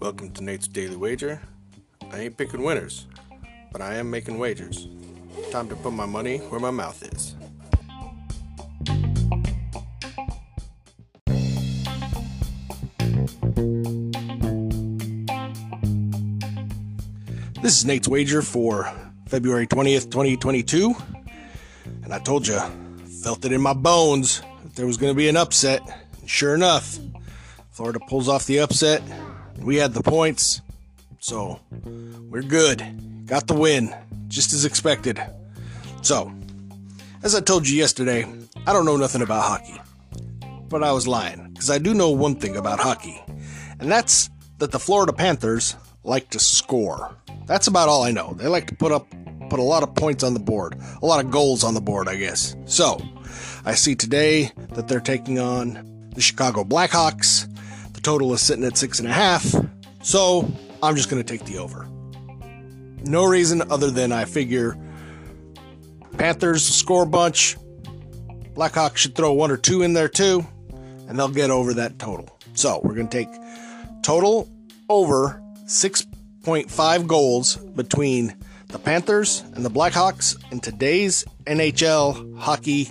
Welcome to Nate's Daily Wager. I ain't picking winners, but I am making wagers. Time to put my money where my mouth is. This is Nate's Wager for February 20th, 2022. And I told you, felt it in my bones that there was going to be an upset. Sure enough, Florida pulls off the upset. We had the points. So we're good. Got the win, just as expected. So, as I told you yesterday, I don't know nothing about hockey. But I was lying, because I do know one thing about hockey. And that's that the Florida Panthers like to score. That's about all I know. They like to put up put a lot of points on the board, a lot of goals on the board, I guess. So, I see today that they're taking on the Chicago Blackhawks. The total is sitting at six and a half. So, I'm just going to take the over. No reason other than I figure Panthers score a bunch. Blackhawks should throw one or two in there too, and they'll get over that total. So, we're going to take total over 6.5 goals between the Panthers and the Blackhawks in today's NHL hockey